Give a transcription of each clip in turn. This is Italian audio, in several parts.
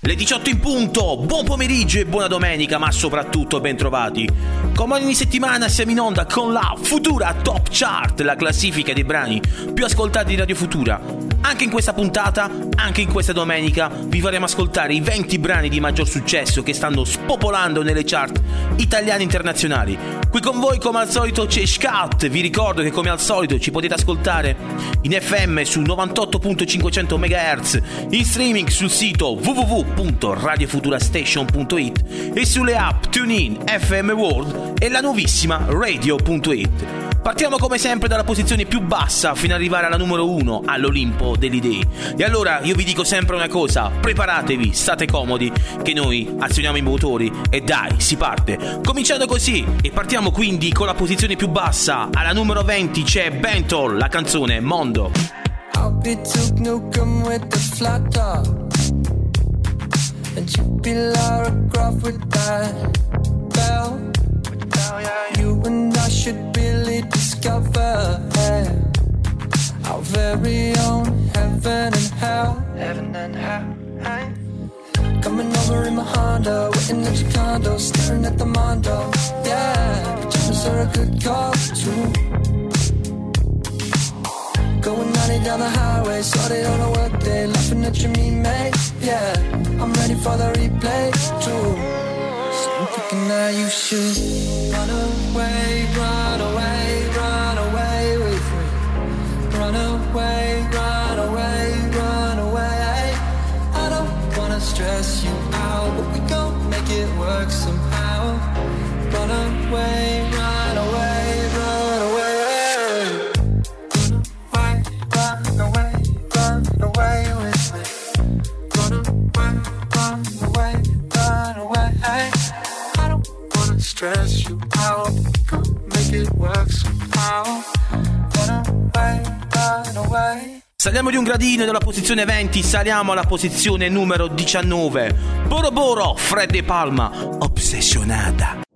le 18 in punto, buon pomeriggio e buona domenica, ma soprattutto ben trovati. Come ogni settimana siamo in onda con la Futura Top Chart, la classifica dei brani più ascoltati di Radio Futura. Anche in questa puntata, anche in questa domenica, vi faremo ascoltare i 20 brani di maggior successo che stanno spopolando nelle chart italiane e internazionali. Qui con voi come al solito c'è Scat, vi ricordo che come al solito ci potete ascoltare in FM su 98.500 MHz MHz, in streaming sul sito www.radiofuturastation.it e sulle app TuneIn, FM World e la nuovissima Radio.it. Partiamo come sempre dalla posizione più bassa fino ad arrivare alla numero 1 all'Olimpo delle idee. E allora io vi dico sempre una cosa, preparatevi, state comodi, che noi azioniamo i motori e dai, si parte. Cominciando così e partiamo quindi con la posizione più bassa, alla numero 20 c'è Bentol, la canzone Mondo. Hope be took Nukem with the flat top. And you be Lara Croft with that bell. You and I should really discover yeah, our very own heaven and hell. Heaven and hell. Coming over in my Honda, waiting at your condo, staring at the Mondo. Yeah, pajamas are a good call too. 90 down the highway, started on a work day, laughing at your mean mate. Yeah, I'm ready for the replay too. So I'm thinking that you should run away, run Saliamo di un gradino dalla posizione 20, saliamo alla posizione numero 19. Boro Boro, Fred e Palma, ossessionata.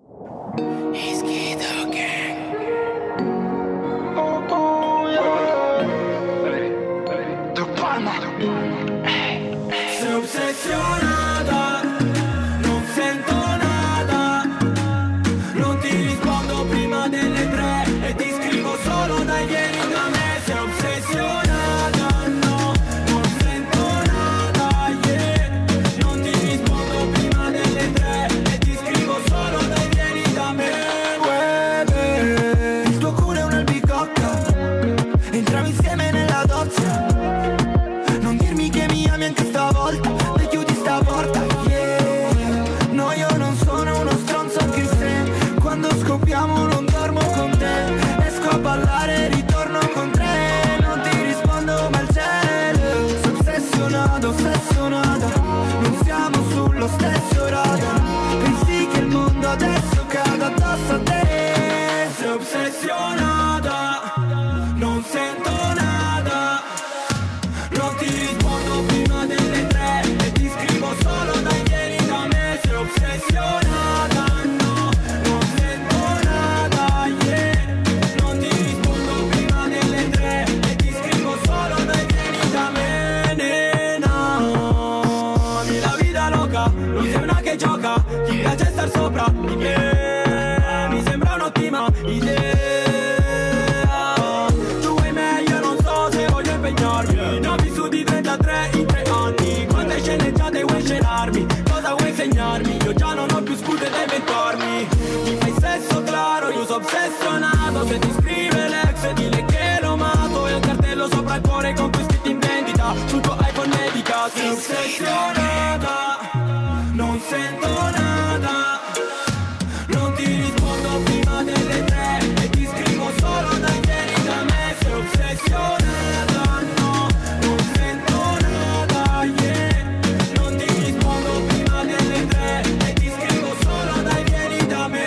ossessionata, non sento nada. Non ti rispondo prima delle tre e ti scrivo solo dai ieri da me. Sei ossessionata, non sento nada. Non ti prima delle tre e ti scrivo solo da ieri da me.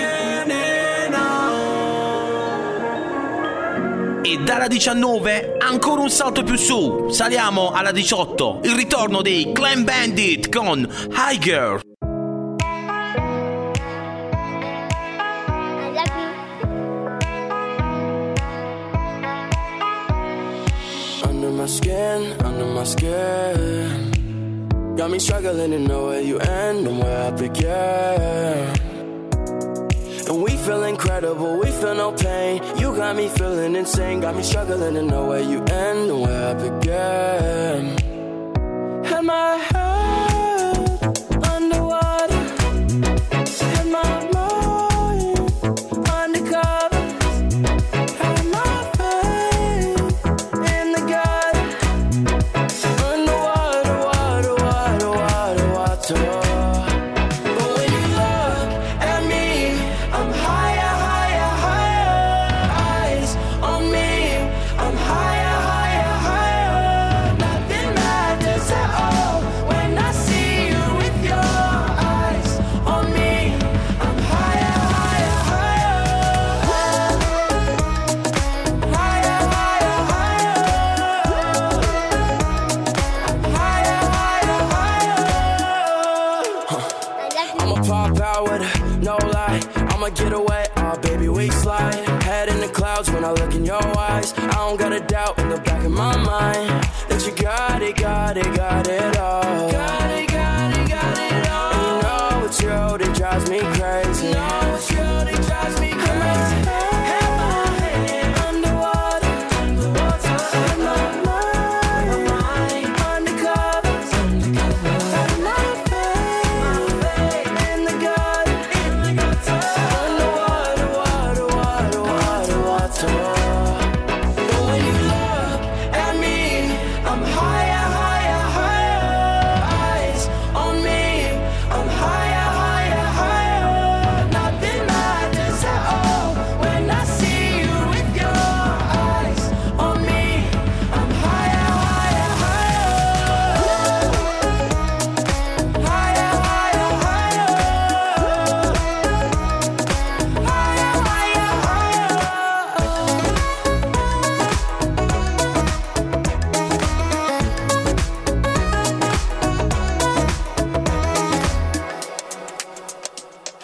E dalla 19 ancora un salto più su. Saliamo alla 18. Il ritorno dei Clan Bandit con High Girl. my skin, under my skin. Got me struggling to know where you end and where I begin. feel incredible, we feel no pain. You got me feeling insane, got me struggling to know where you end and where I begin. Am I?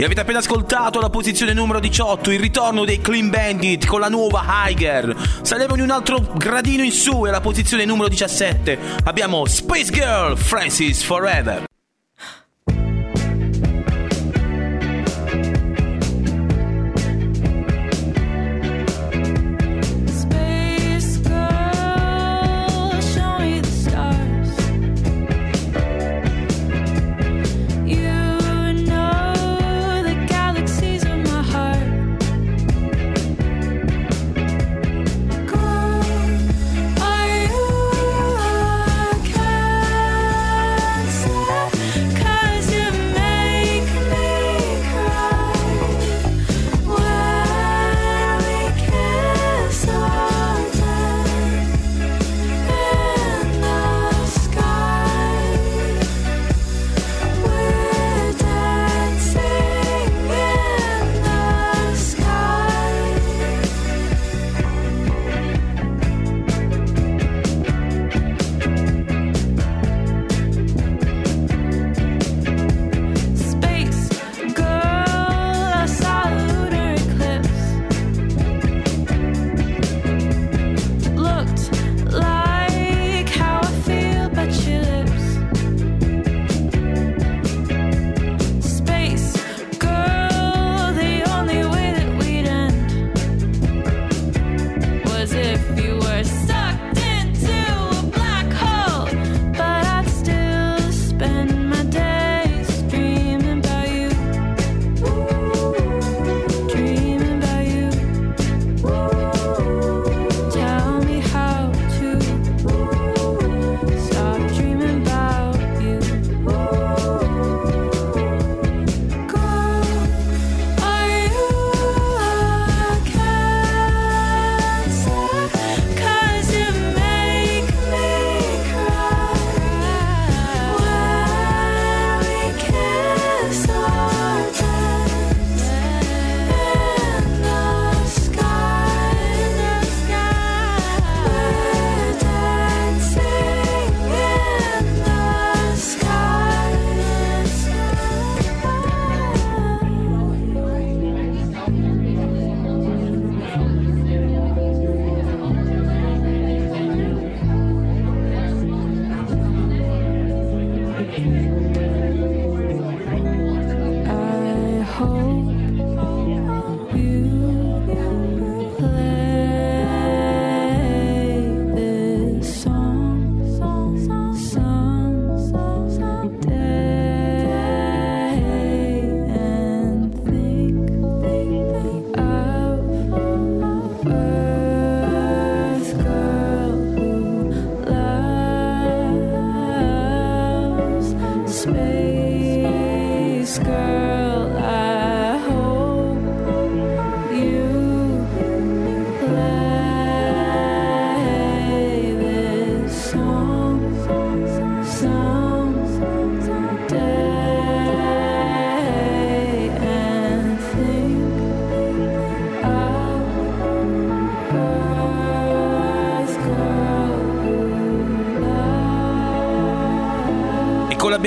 Avete appena ascoltato la posizione numero 18, il ritorno dei Clean Bandit con la nuova Higher. Saliamo di un altro gradino in su e alla posizione numero 17 abbiamo Space Girl Francis Forever.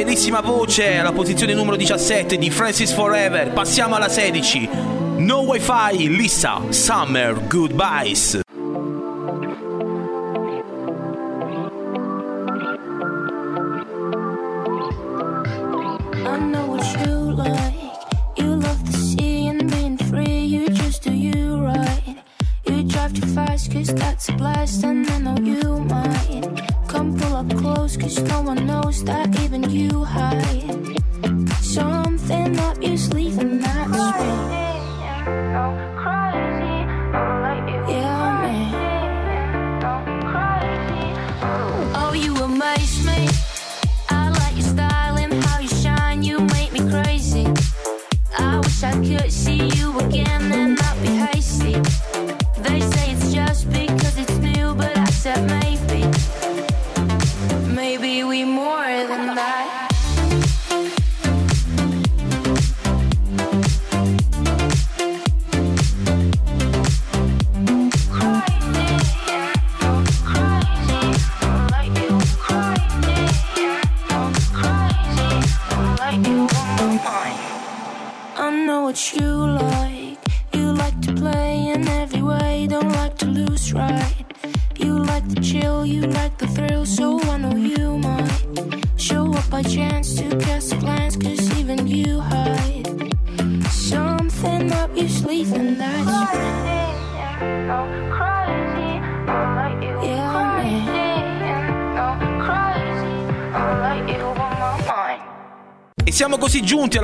bellissima voce alla posizione numero 17 di Francis Forever. Passiamo alla 16. No Wi-Fi, Lisa, Summer Goodbyes.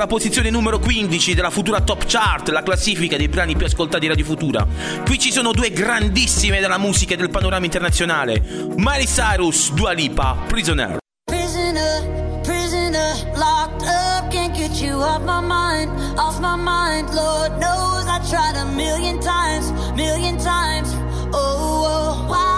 alla posizione numero 15 della Futura Top Chart, la classifica dei brani più ascoltati di Radio Futura. Qui ci sono due grandissime della musica e del panorama internazionale, Miley Cyrus, Dua Lipa, Prisoner. Prisoner, prisoner, locked up, can't get you off my mind, off my mind. Lord knows I tried a million times, million times. Oh, oh, wow.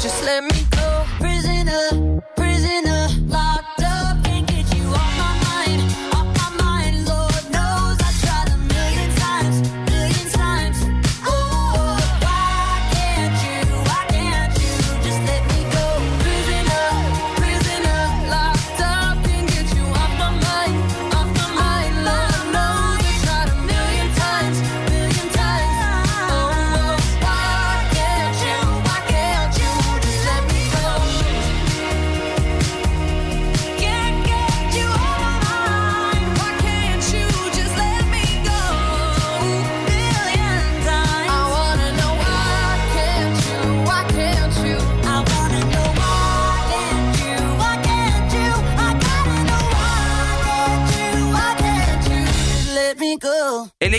just let me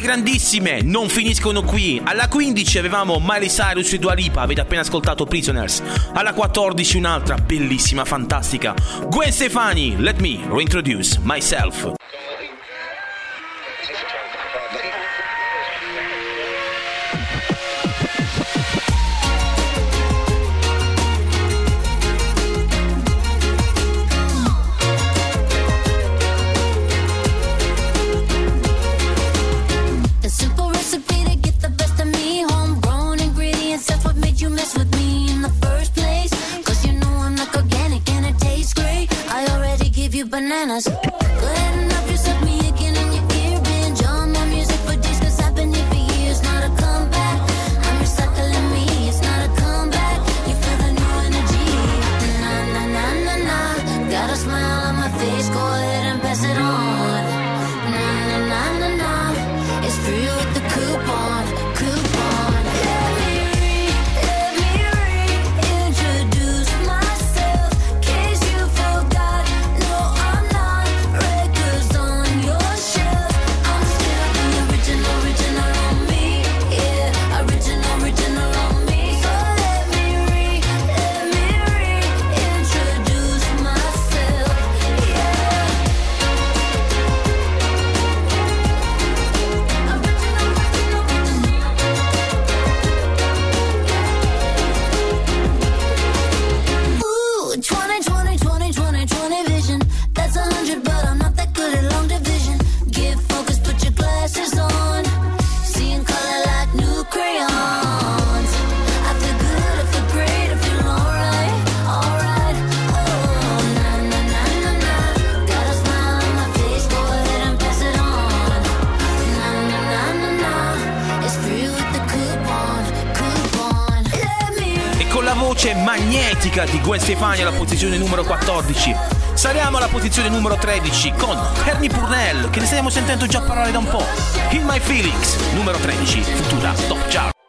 grandissime non finiscono qui. Alla 15 avevamo Miley Cyrus e Dua Lipa, avete appena ascoltato Prisoners. Alla 14 un'altra bellissima, fantastica. Gwen Stefani, Let Me Reintroduce Myself. ganas. Miguel Stefani alla posizione numero 14. Saliamo alla posizione numero 13 con Ernie Purnell, che ne stiamo sentendo già parlare da un po'. In My Feelings, numero 13, futura top chart.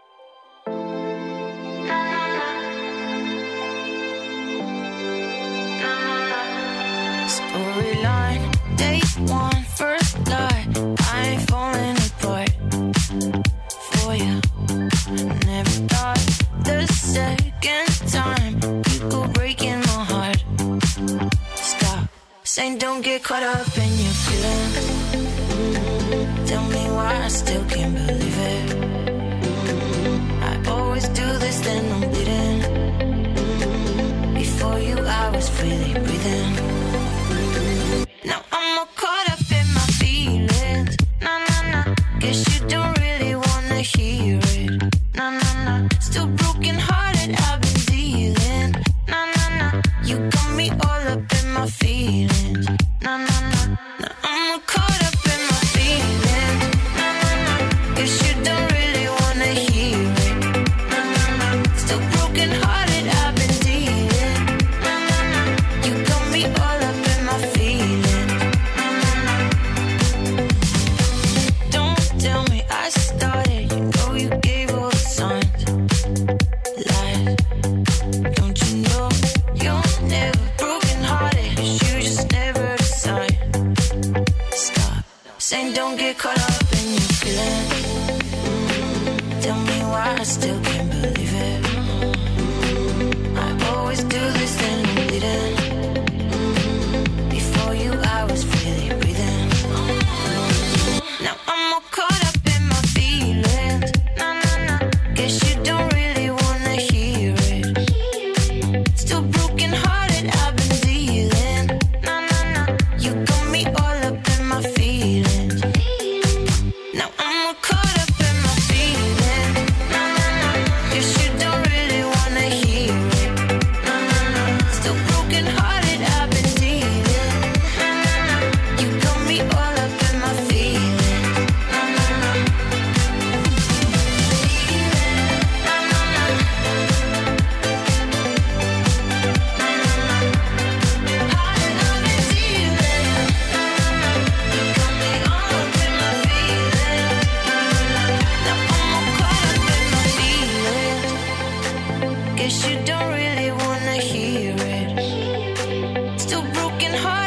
Guess you don't really wanna hear it. Still broken heart.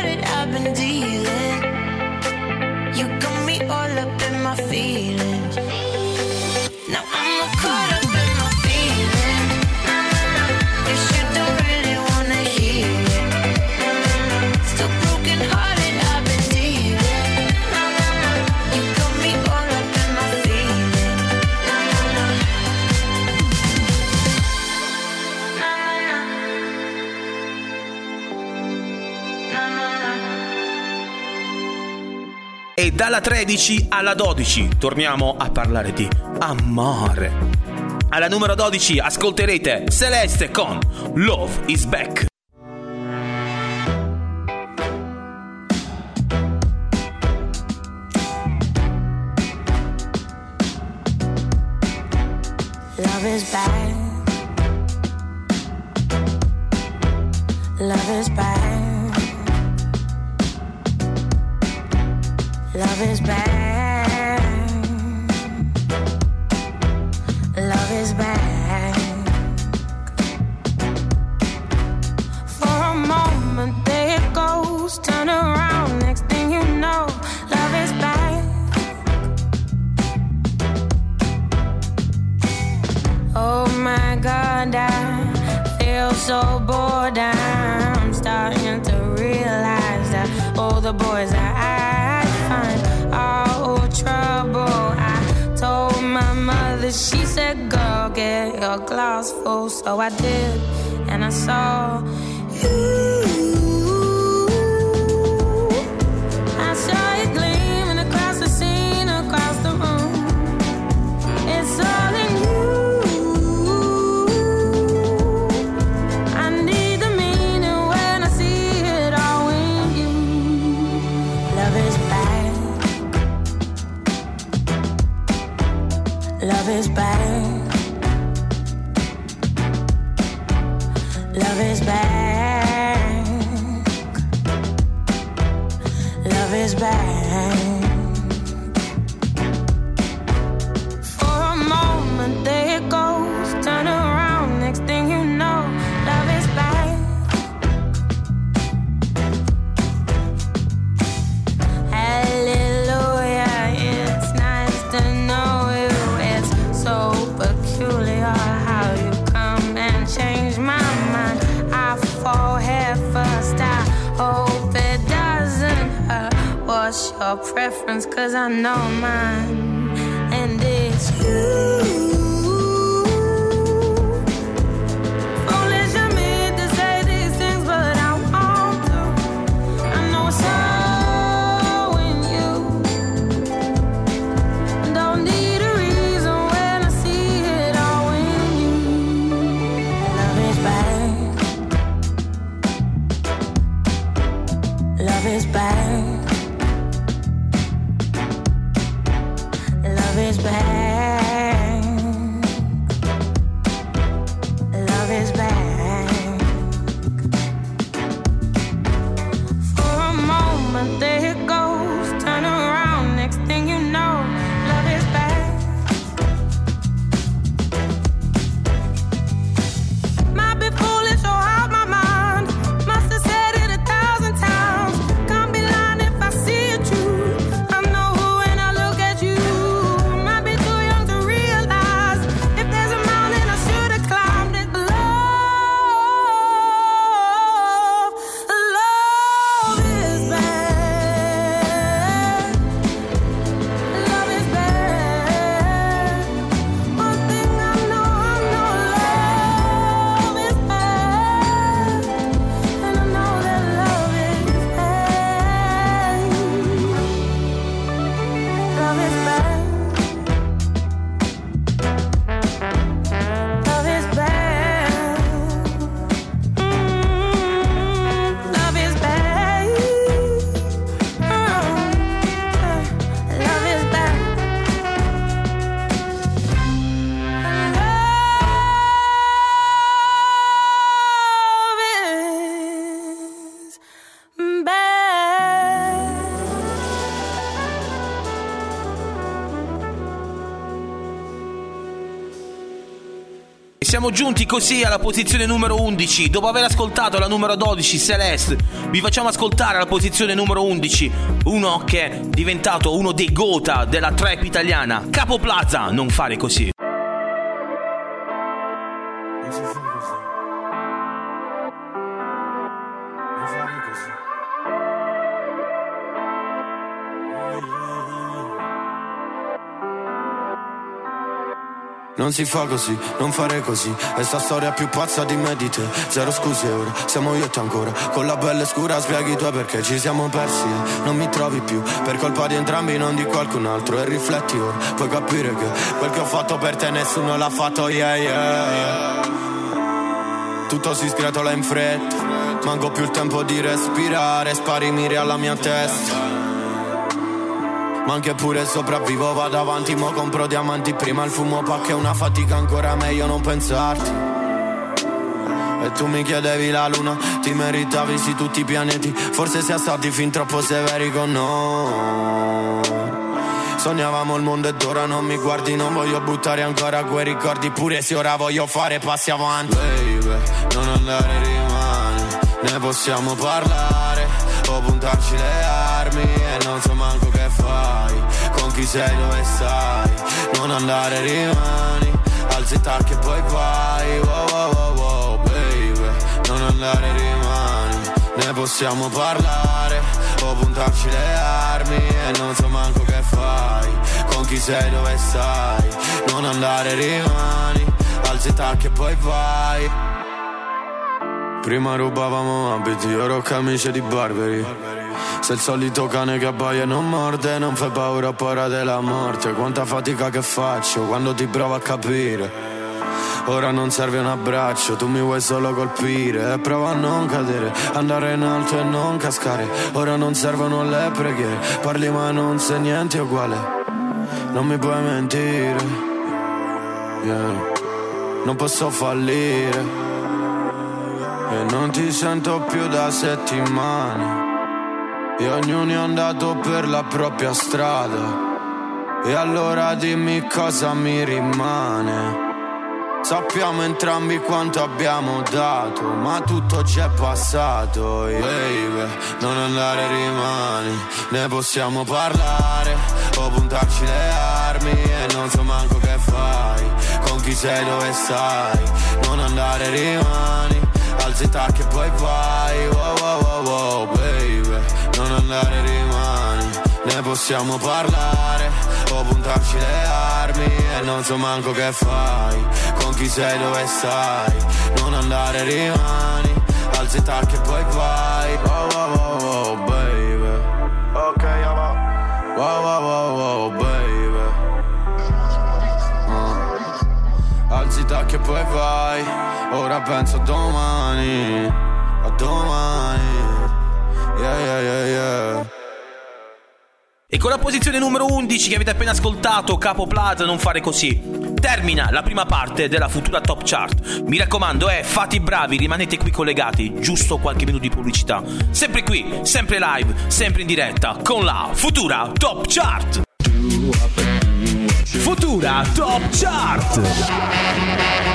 dalla 13 alla 12 torniamo a parlare di amore. Alla numero 12 ascolterete Celeste con Love is Back. siamo giunti così alla posizione numero 11. Dopo aver ascoltato la numero 12, Celeste, vi facciamo ascoltare la posizione numero 11. Uno che è diventato uno dei gota della trap italiana. Capo Plaza, non fare così. Non si fa così, non fare così. È sta storia più pazza di me e di te. Zero scuse ora, siamo io e te ancora. Con la pelle scura spieghi tuoi perché ci siamo persi. E non mi trovi più Per colpa di entrambi, non di qualcun altro. E rifletti ora, puoi capire che Quel che ho fatto per te nessuno l'ha fatto, yeah yeah Tutto si sgretola in fretta. Manco più il tempo di respirare Spari miri alla mia testa ma anche pure sopravvivo vado avanti Mo compro diamanti. Prima il fumo pa' che è una fatica ancora meglio non pensarti. E tu mi chiedevi la luna Ti meritavi sì tutti i pianeti. Forse siamo stati fin troppo severi con noi. Sognavamo il mondo ed ora non mi guardi Non voglio buttare ancora quei ricordi. Pure se ora voglio fare passi avanti. Baby, non andare rimani Ne possiamo parlare. O puntarci le armi E non so manco che Con chi sei dove stai? Non andare rimani. Alzi tacco e poi vai. Wow wow wow wow baby. Non andare rimani. Ne possiamo parlare. O puntarci le armi E non so manco che fai. Con chi sei dove stai? Non andare rimani. Alzi tacco e poi vai. Prima rubavamo abiti, ora ho camicie di barberi. Se il solito cane che abbaia e non morde, non fai paura, ho paura della morte. Quanta fatica che faccio quando ti provo a capire. Ora non serve un abbraccio, tu mi vuoi solo colpire. E prova a non cadere, andare in alto e non cascare. Ora non servono le preghiere, parli ma non sei niente uguale. Non mi puoi mentire, yeah. non posso fallire. E non ti sento più da settimane E ognuno è andato per la propria strada. E allora dimmi cosa mi rimane. Sappiamo entrambi quanto abbiamo dato Ma tutto c'è passato yeah. Baby, non andare rimani Ne possiamo parlare. O puntarci le armi E non so manco che fai. Con chi sei dove stai? Non andare rimani Alzi tacco e poi vai. Wow wow wow wow baby Non andare rimani Ne possiamo parlare. O puntarci le armi E non so manco che fai. Con chi sei dove stai? Non andare rimani Alzi tacco e poi vai. Wow wow wow wow baby. Ok va. Wow wow wow wow baby. Uh. Alzi tacco e poi vai. Ora penso a domani, a domani. Yeah, yeah, yeah, yeah. E con la posizione numero 11 che avete appena ascoltato, Capo Plaza, non fare così. Termina la prima parte della futura top chart. Mi raccomando, eh, fate i bravi, rimanete qui collegati, giusto qualche minuto di pubblicità. Sempre qui, sempre live, sempre in diretta, con la futura top chart. Futura top chart.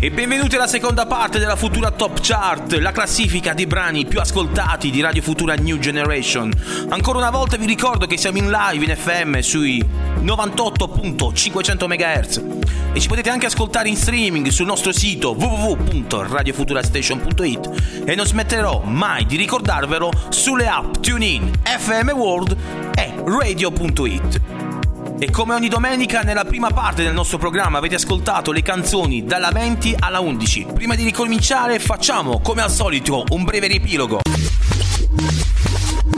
E benvenuti alla seconda parte della Futura Top Chart, la classifica dei brani più ascoltati di Radio Futura New Generation. Ancora una volta vi ricordo che siamo in live in FM sui 98.500 MHz e ci potete anche ascoltare in streaming sul nostro sito www.radiofuturastation.it e non smetterò mai di ricordarvelo sulle app TuneIn, FM World e Radio.it. E come ogni domenica nella prima parte del nostro programma avete ascoltato le canzoni dalla 20 alla 11. Prima di ricominciare facciamo come al solito un breve riepilogo.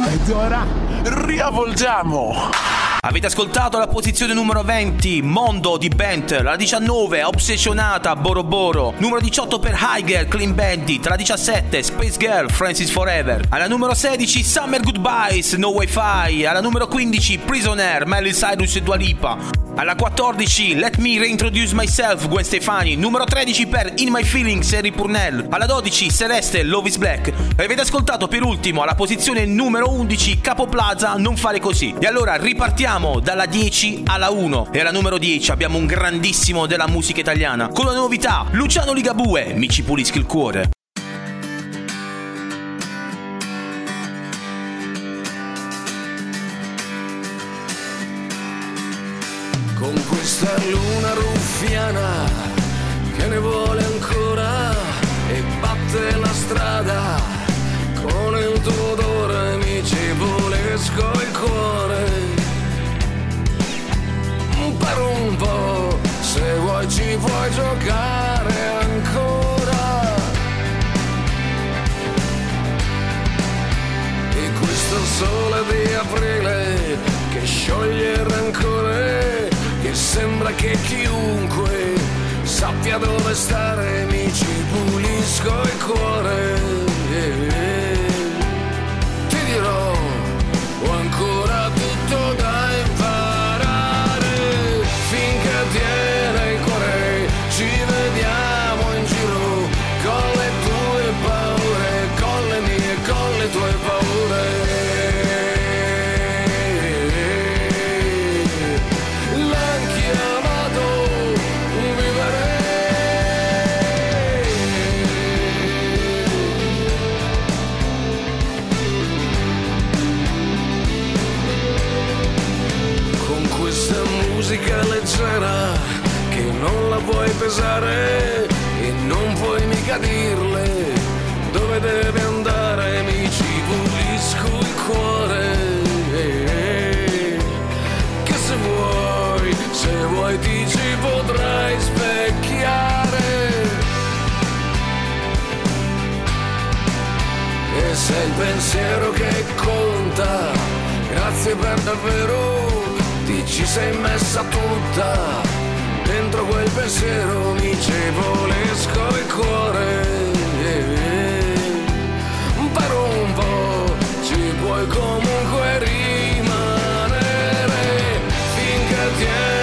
Ed ora riavvolgiamo. Avete ascoltato la posizione numero 20, Mondo di Bent, la 19, Obsessionata, Boro Boro, numero 18 per Higher, Clean Bandit, la 17, Space Girl, Francis Forever, alla numero 16, Summer Goodbyes, No Wi-Fi, alla numero 15, Prisoner, Miley Cyrus e Dua Lipa, Alla 14 Let Me Reintroduce Myself Gwen Stefani. Numero 13 per In My Feelings Harry Purnell. Alla 12 Celeste Love is Black. E avete ascoltato per ultimo alla posizione numero 11 Capo Plaza Non fare così. E allora ripartiamo dalla 10 alla 1. E alla numero 10 abbiamo un grandissimo della musica italiana. Con la novità Luciano Ligabue Mi ci pulischi il cuore. Volesco il cuore. Per un po' se vuoi ci puoi giocare ancora. E questo sole di aprile che scioglie il rancore che sembra che chiunque sappia dove stare mi ci pulisco il cuore pesare e non puoi mica dirle dove deve andare mi ci pulisco il cuore. Che se vuoi se vuoi ti ci potrai specchiare. E sei il pensiero che conta grazie per davvero ti ci sei messa tutta dentro quel pensiero mi ci volesco il cuore. Per un po' ci puoi comunque rimanere finché tiene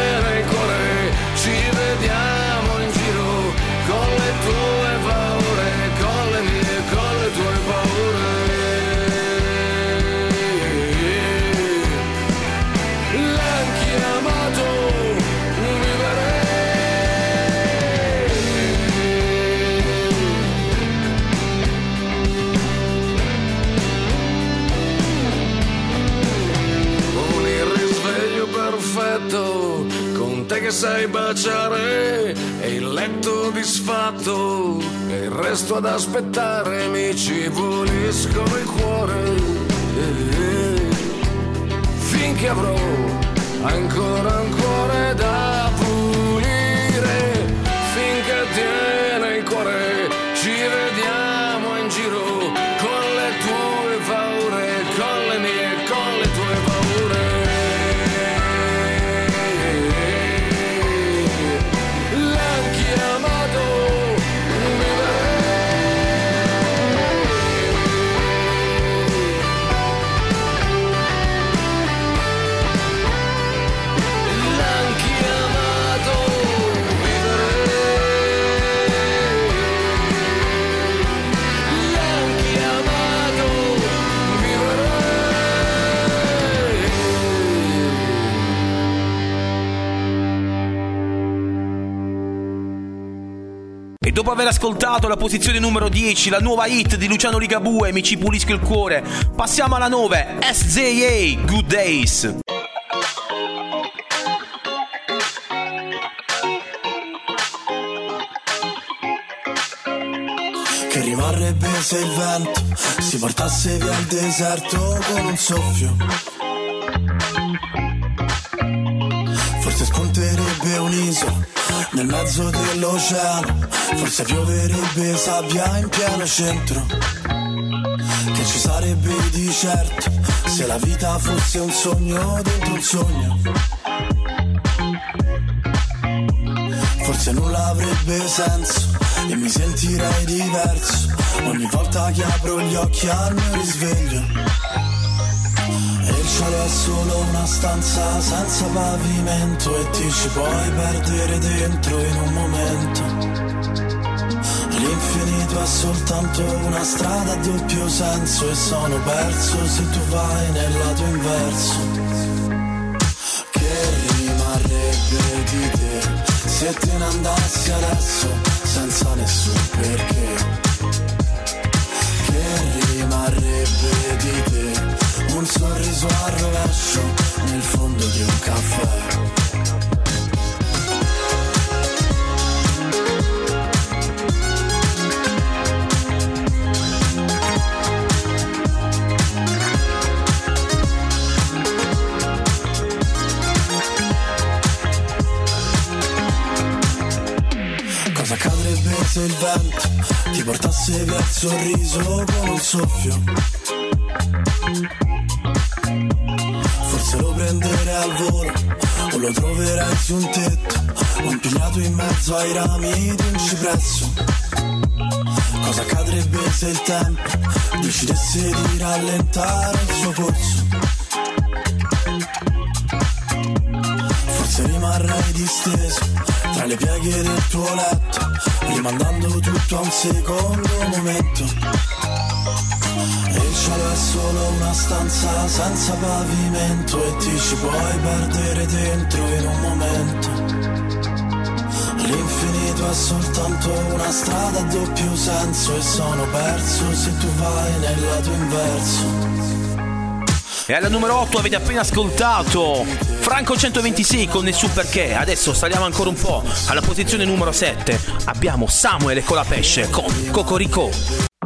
che sai baciare e il letto disfatto e il resto ad aspettare mi ci pulisco il cuore. Finché avrò ancora un cuore da dopo aver ascoltato la posizione numero 10, la nuova hit di Luciano Ligabue, Mi ci pulisco il cuore, passiamo alla 9, SJA, Good Days. Che rimarrebbe se il vento si portasse via il deserto con un soffio. Nel mezzo dell'oceano. Forse pioverebbe sabbia in pieno centro. Che ci sarebbe di certo se la vita fosse un sogno dentro un sogno. Forse nulla avrebbe senso e mi sentirei diverso ogni volta che apro gli occhi al mio risveglio. E cielo è solo una stanza senza pavimento e ti ci puoi perdere dentro in un momento. L'infinito è soltanto una strada a doppio senso e sono perso se tu vai nel lato inverso. Che rimarrebbe di te se te ne andassi adesso senza nessun perché? Che rimarrebbe di te un sorriso al rovescio nel fondo di un caffè? Se il vento ti portasse via il sorriso con un soffio? Forse lo prenderai al volo o lo troverai su un tetto o impigliato in mezzo ai rami di un cipresso. Cosa accadrebbe se il tempo decidesse di rallentare il suo corso? Forse rimarrai disteso tra le pieghe del tuo letto, rimandando tutto a un secondo momento. E cielo è solo una stanza senza pavimento e ti ci puoi perdere dentro in un momento. L'infinito è soltanto una strada a doppio senso e sono perso se tu vai nel lato inverso. E alla numero 8 avete appena ascoltato Franco 126 con Nessun Perché. Adesso saliamo ancora un po'. Alla posizione numero 7 abbiamo Samuel e Colapesce con Cocorico.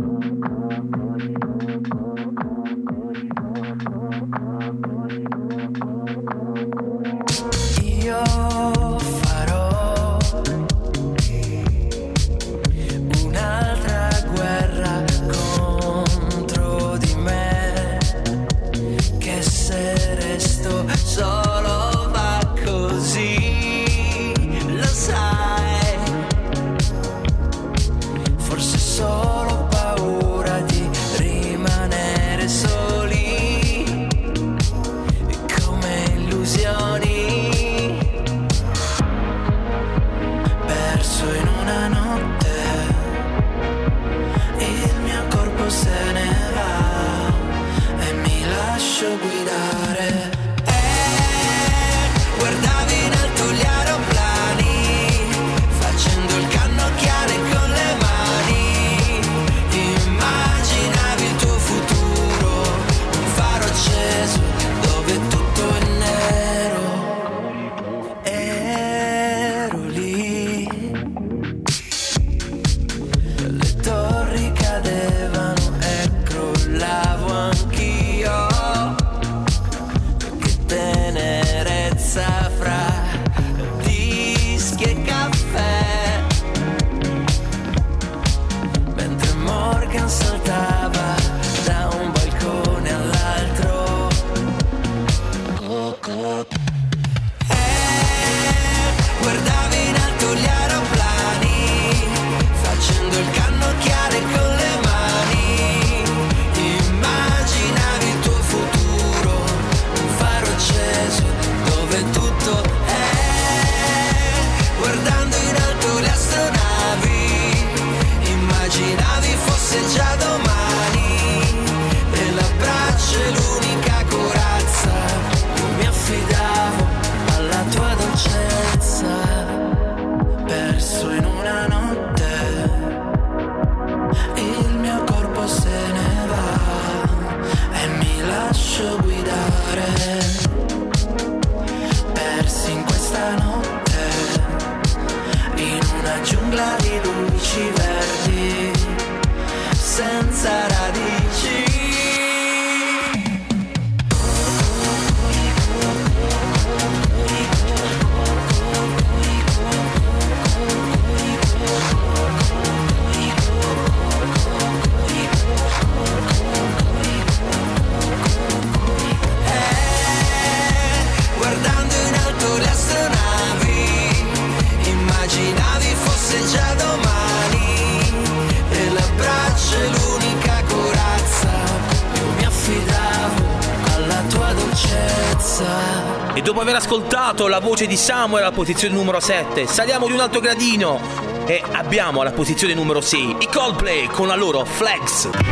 ascoltato la voce di Samuel alla posizione numero 7. Saliamo di un altro gradino e abbiamo alla posizione numero 6 i Coldplay con la loro Flex.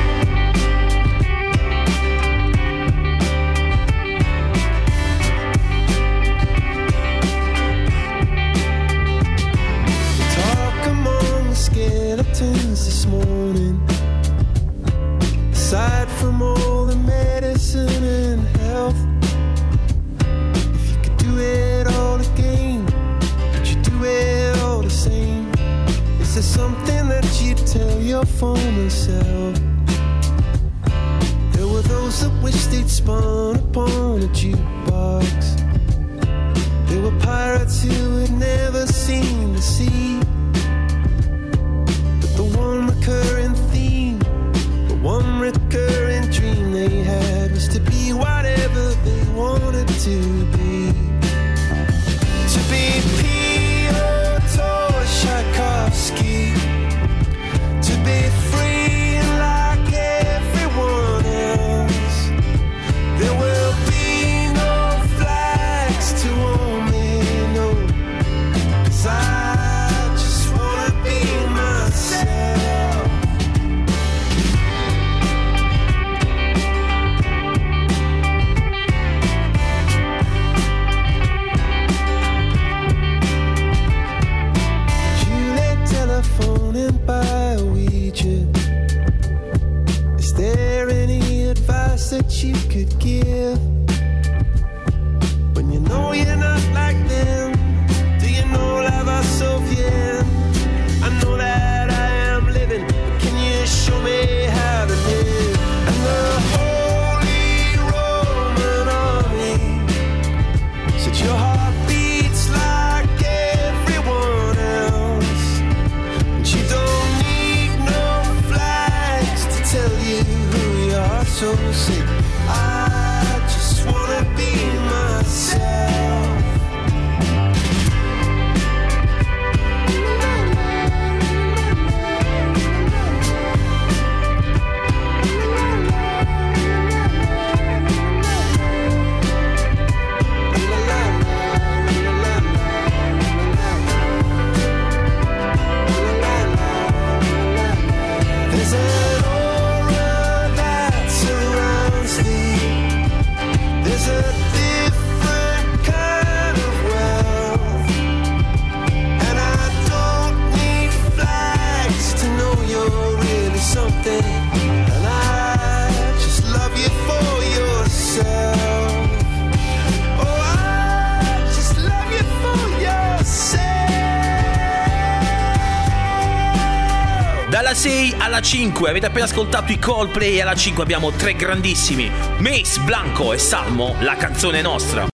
6 alla 5 avete appena ascoltato i Coldplay alla 5 abbiamo tre grandissimi Mace, Blanco e Salmo, la canzone nostra.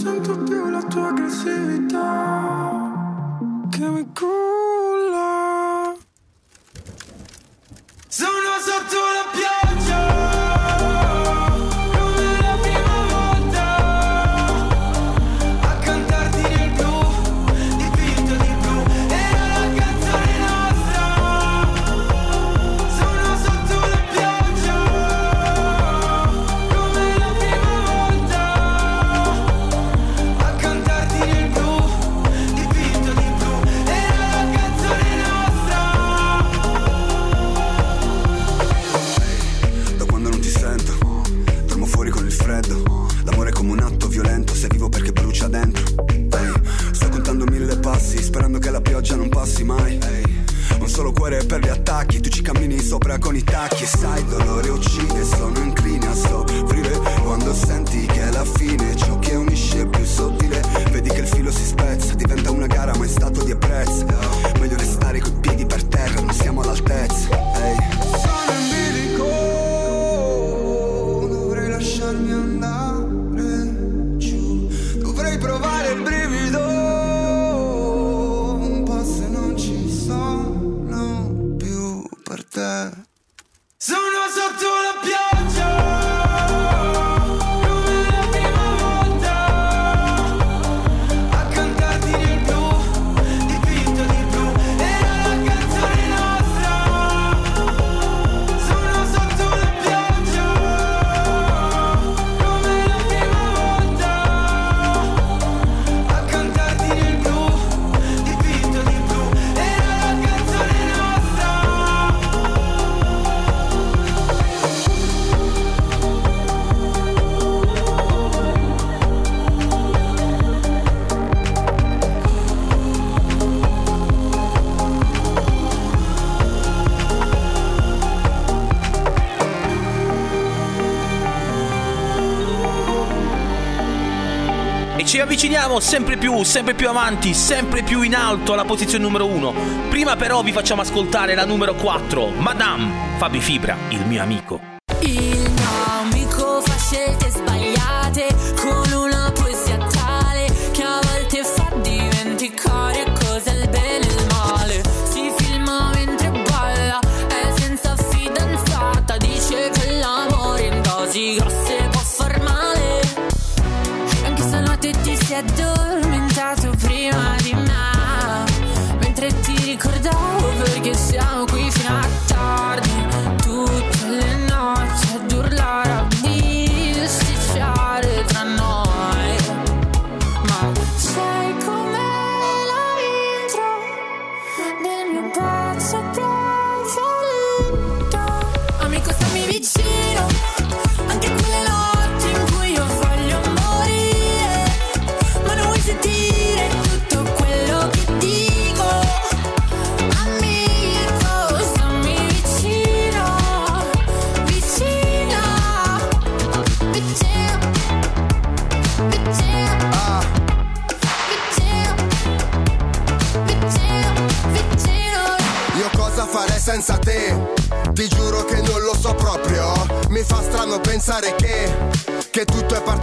sento più la tua aggressività che mi culla. Sono sotto la cuore per gli attacchi, tu ci cammini sopra con i tacchi e sai, dolore uccide, sono incline a soffrire. Quando senti che è la fine, ciò che unisce più sottile, sempre più, sempre più avanti, sempre più in alto alla posizione numero 1. Prima però vi facciamo ascoltare la numero 4, Madame Fabi Fibra, il mio amico. Il mio amico fa scelte sbagliate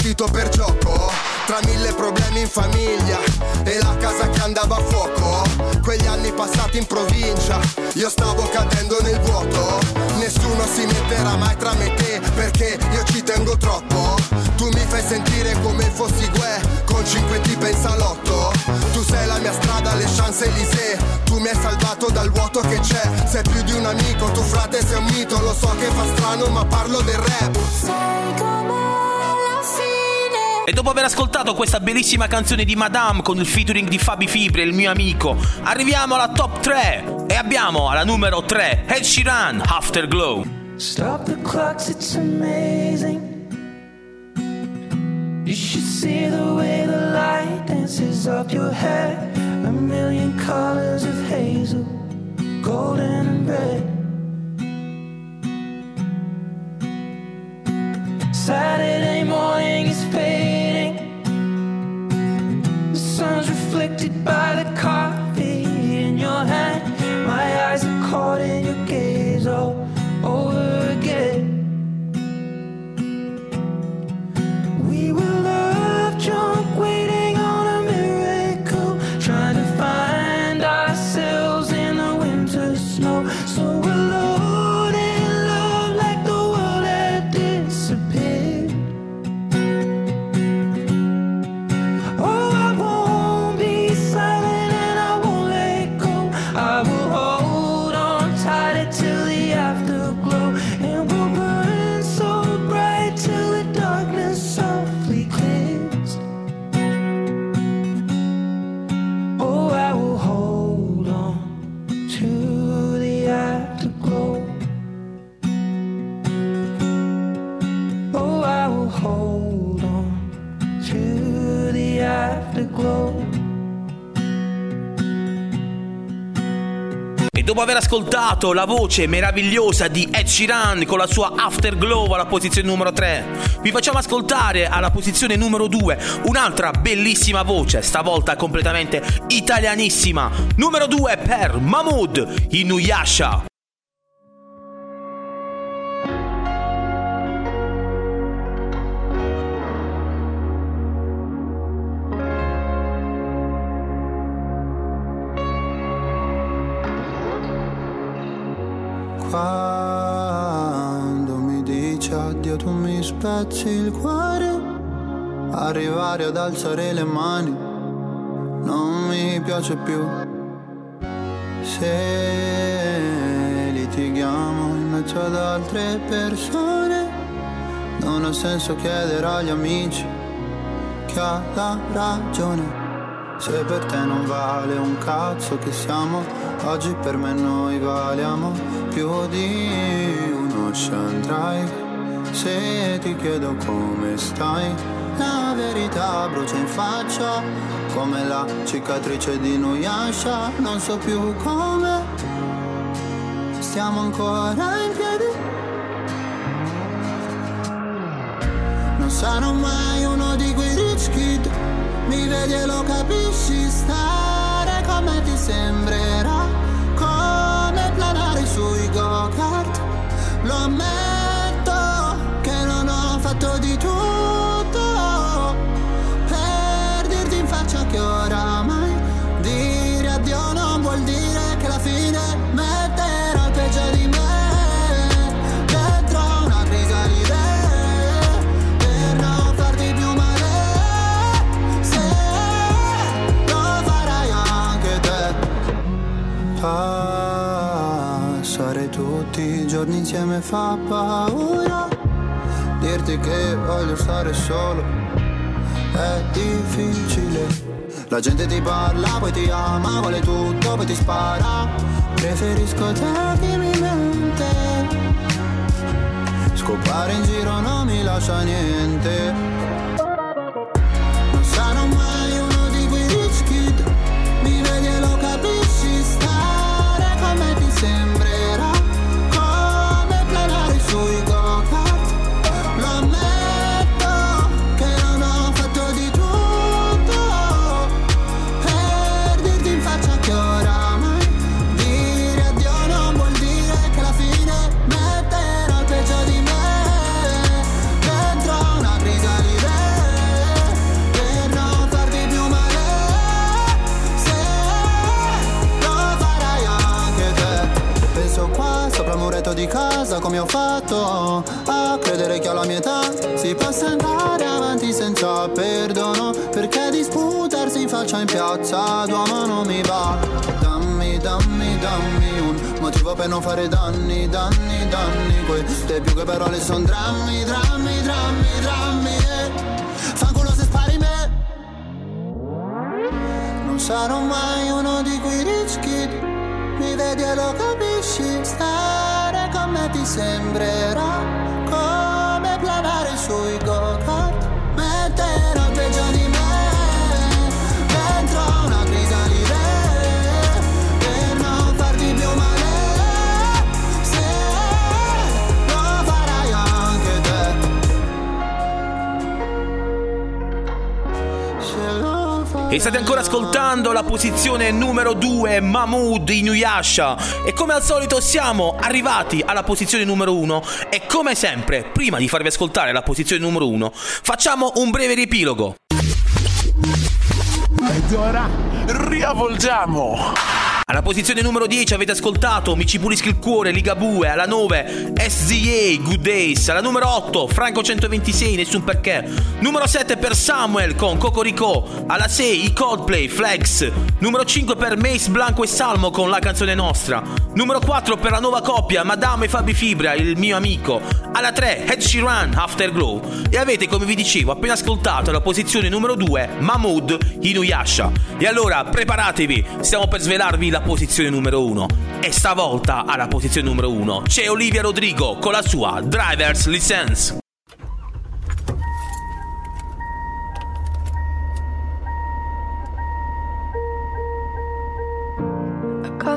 partito per gioco. Tra mille problemi in famiglia e la casa che andava a fuoco. Quegli anni passati in provincia, io stavo cadendo nel vuoto. Nessuno si metterà mai tra me e te perché io ci tengo troppo. Tu mi fai sentire come fossi Gue con cinque tipe in salotto. Tu sei la mia strada, le chance Elysée. Tu mi hai salvato dal vuoto che c'è. Sei più di un amico, tu frate sei un mito. Lo so che fa strano, ma parlo del rap. La fine E dopo aver ascoltato questa bellissima canzone di Madame con il featuring di Fabi Fibre, il mio amico, arriviamo alla top 3 e abbiamo alla numero 3 Ed Sheeran, Afterglow. Stop the clocks, it's amazing. You should see the way the light dances up your hair. A million colors of hazel, golden and red. Saturday morning sun's reflected by the coffee in your hand. My eyes are caught in your gaze all afterglow. E dopo aver ascoltato la voce meravigliosa di Ed Sheeran con la sua Afterglow alla posizione numero 3, vi facciamo ascoltare alla posizione numero 2 un'altra bellissima voce, stavolta completamente italianissima. Numero 2 per Mahmood Inuyasha. Arrivare ad alzare le mani. Non mi piace più. Se litighiamo in mezzo ad altre persone Non ha senso chiedere agli amici chi ha la ragione. Se per te non vale un cazzo che siamo, oggi per me noi valiamo più di un ocean. Se ti chiedo come stai, la verità brucia in faccia, come la cicatrice di Nuyasha, non so più come. Stiamo ancora in piedi. Non sarò mai uno di quei rich kid mi vedi e lo capisci, stare con me ti sembrerà come planare sui go-kart. Lo ammetto insieme fa paura Dirti che voglio stare solo. È difficile. La gente ti parla, poi ti ama, vuole tutto, poi ti spara. Preferisco te che mi mente. Scopare in giro non mi lascia niente di casa come ho fatto A credere che alla mia età si possa andare avanti senza perdono Perché disputarsi in faccia in piazza d'uomo non mi va Dammi, dammi, dammi un motivo per non fare danni, danni, danni Queste più che parole sono drammi, drammi, drammi, drammi eh. Fanculo se spari me Non sarò mai uno di quei rich kid Mi vedi e lo capisci me ti sembrerà Come planare sui go-kart E state ancora ascoltando la posizione numero 2, Mahmood Inuyasha. E come al solito siamo arrivati alla posizione numero 1. E come sempre, prima di farvi ascoltare la posizione numero 1, facciamo un breve riepilogo. Ed ora riavvolgiamo. Alla posizione numero 10 avete ascoltato Mi ci pulischi il cuore, Ligabue. Alla 9 SZA, Good Days. Alla numero 8 Franco 126, Nessun perché. Numero 7 per Samuel con Cocorico. Alla 6 i Coldplay, Flex. Numero 5 per Mace Blanco e Salmo con La canzone nostra. Numero 4 per la nuova coppia Madame e Fabi Fibra, il mio amico. Alla 3 Ed Sheeran, Afterglow. E avete, come vi dicevo, appena ascoltato la posizione numero 2 Mahmood Inuyasha. E allora preparatevi, stiamo per svelarvi la posizione numero 1. E stavolta alla posizione numero 1 c'è Olivia Rodrigo con la sua Driver's License.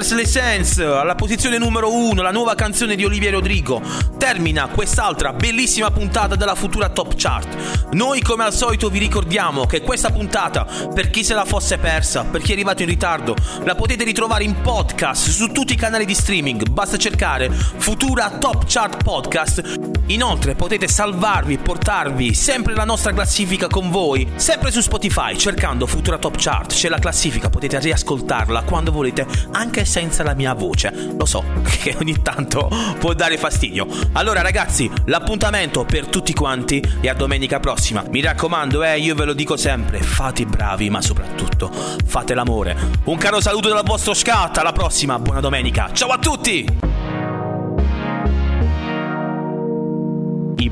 Driver's License, alla posizione numero 1, la nuova canzone di Olivia Rodrigo, termina quest'altra bellissima puntata della futura Top Chart. Noi come al solito vi ricordiamo che questa puntata, per chi se la fosse persa, per chi è arrivato in ritardo, la potete ritrovare in podcast su tutti i canali di streaming, basta cercare Futura Top Chart Podcast. Inoltre potete salvarvi, portarvi sempre la nostra classifica con voi, sempre su Spotify, cercando Futura Top Chart, c'è la classifica, potete riascoltarla quando volete, anche senza la mia voce. Lo so che ogni tanto può dare fastidio. Allora ragazzi, l'appuntamento per tutti quanti è a domenica prossima. Mi raccomando, eh, io ve lo dico sempre, fate i bravi, ma soprattutto fate l'amore. Un caro saluto dal vostro Scat, alla prossima, buona domenica. Ciao a tutti!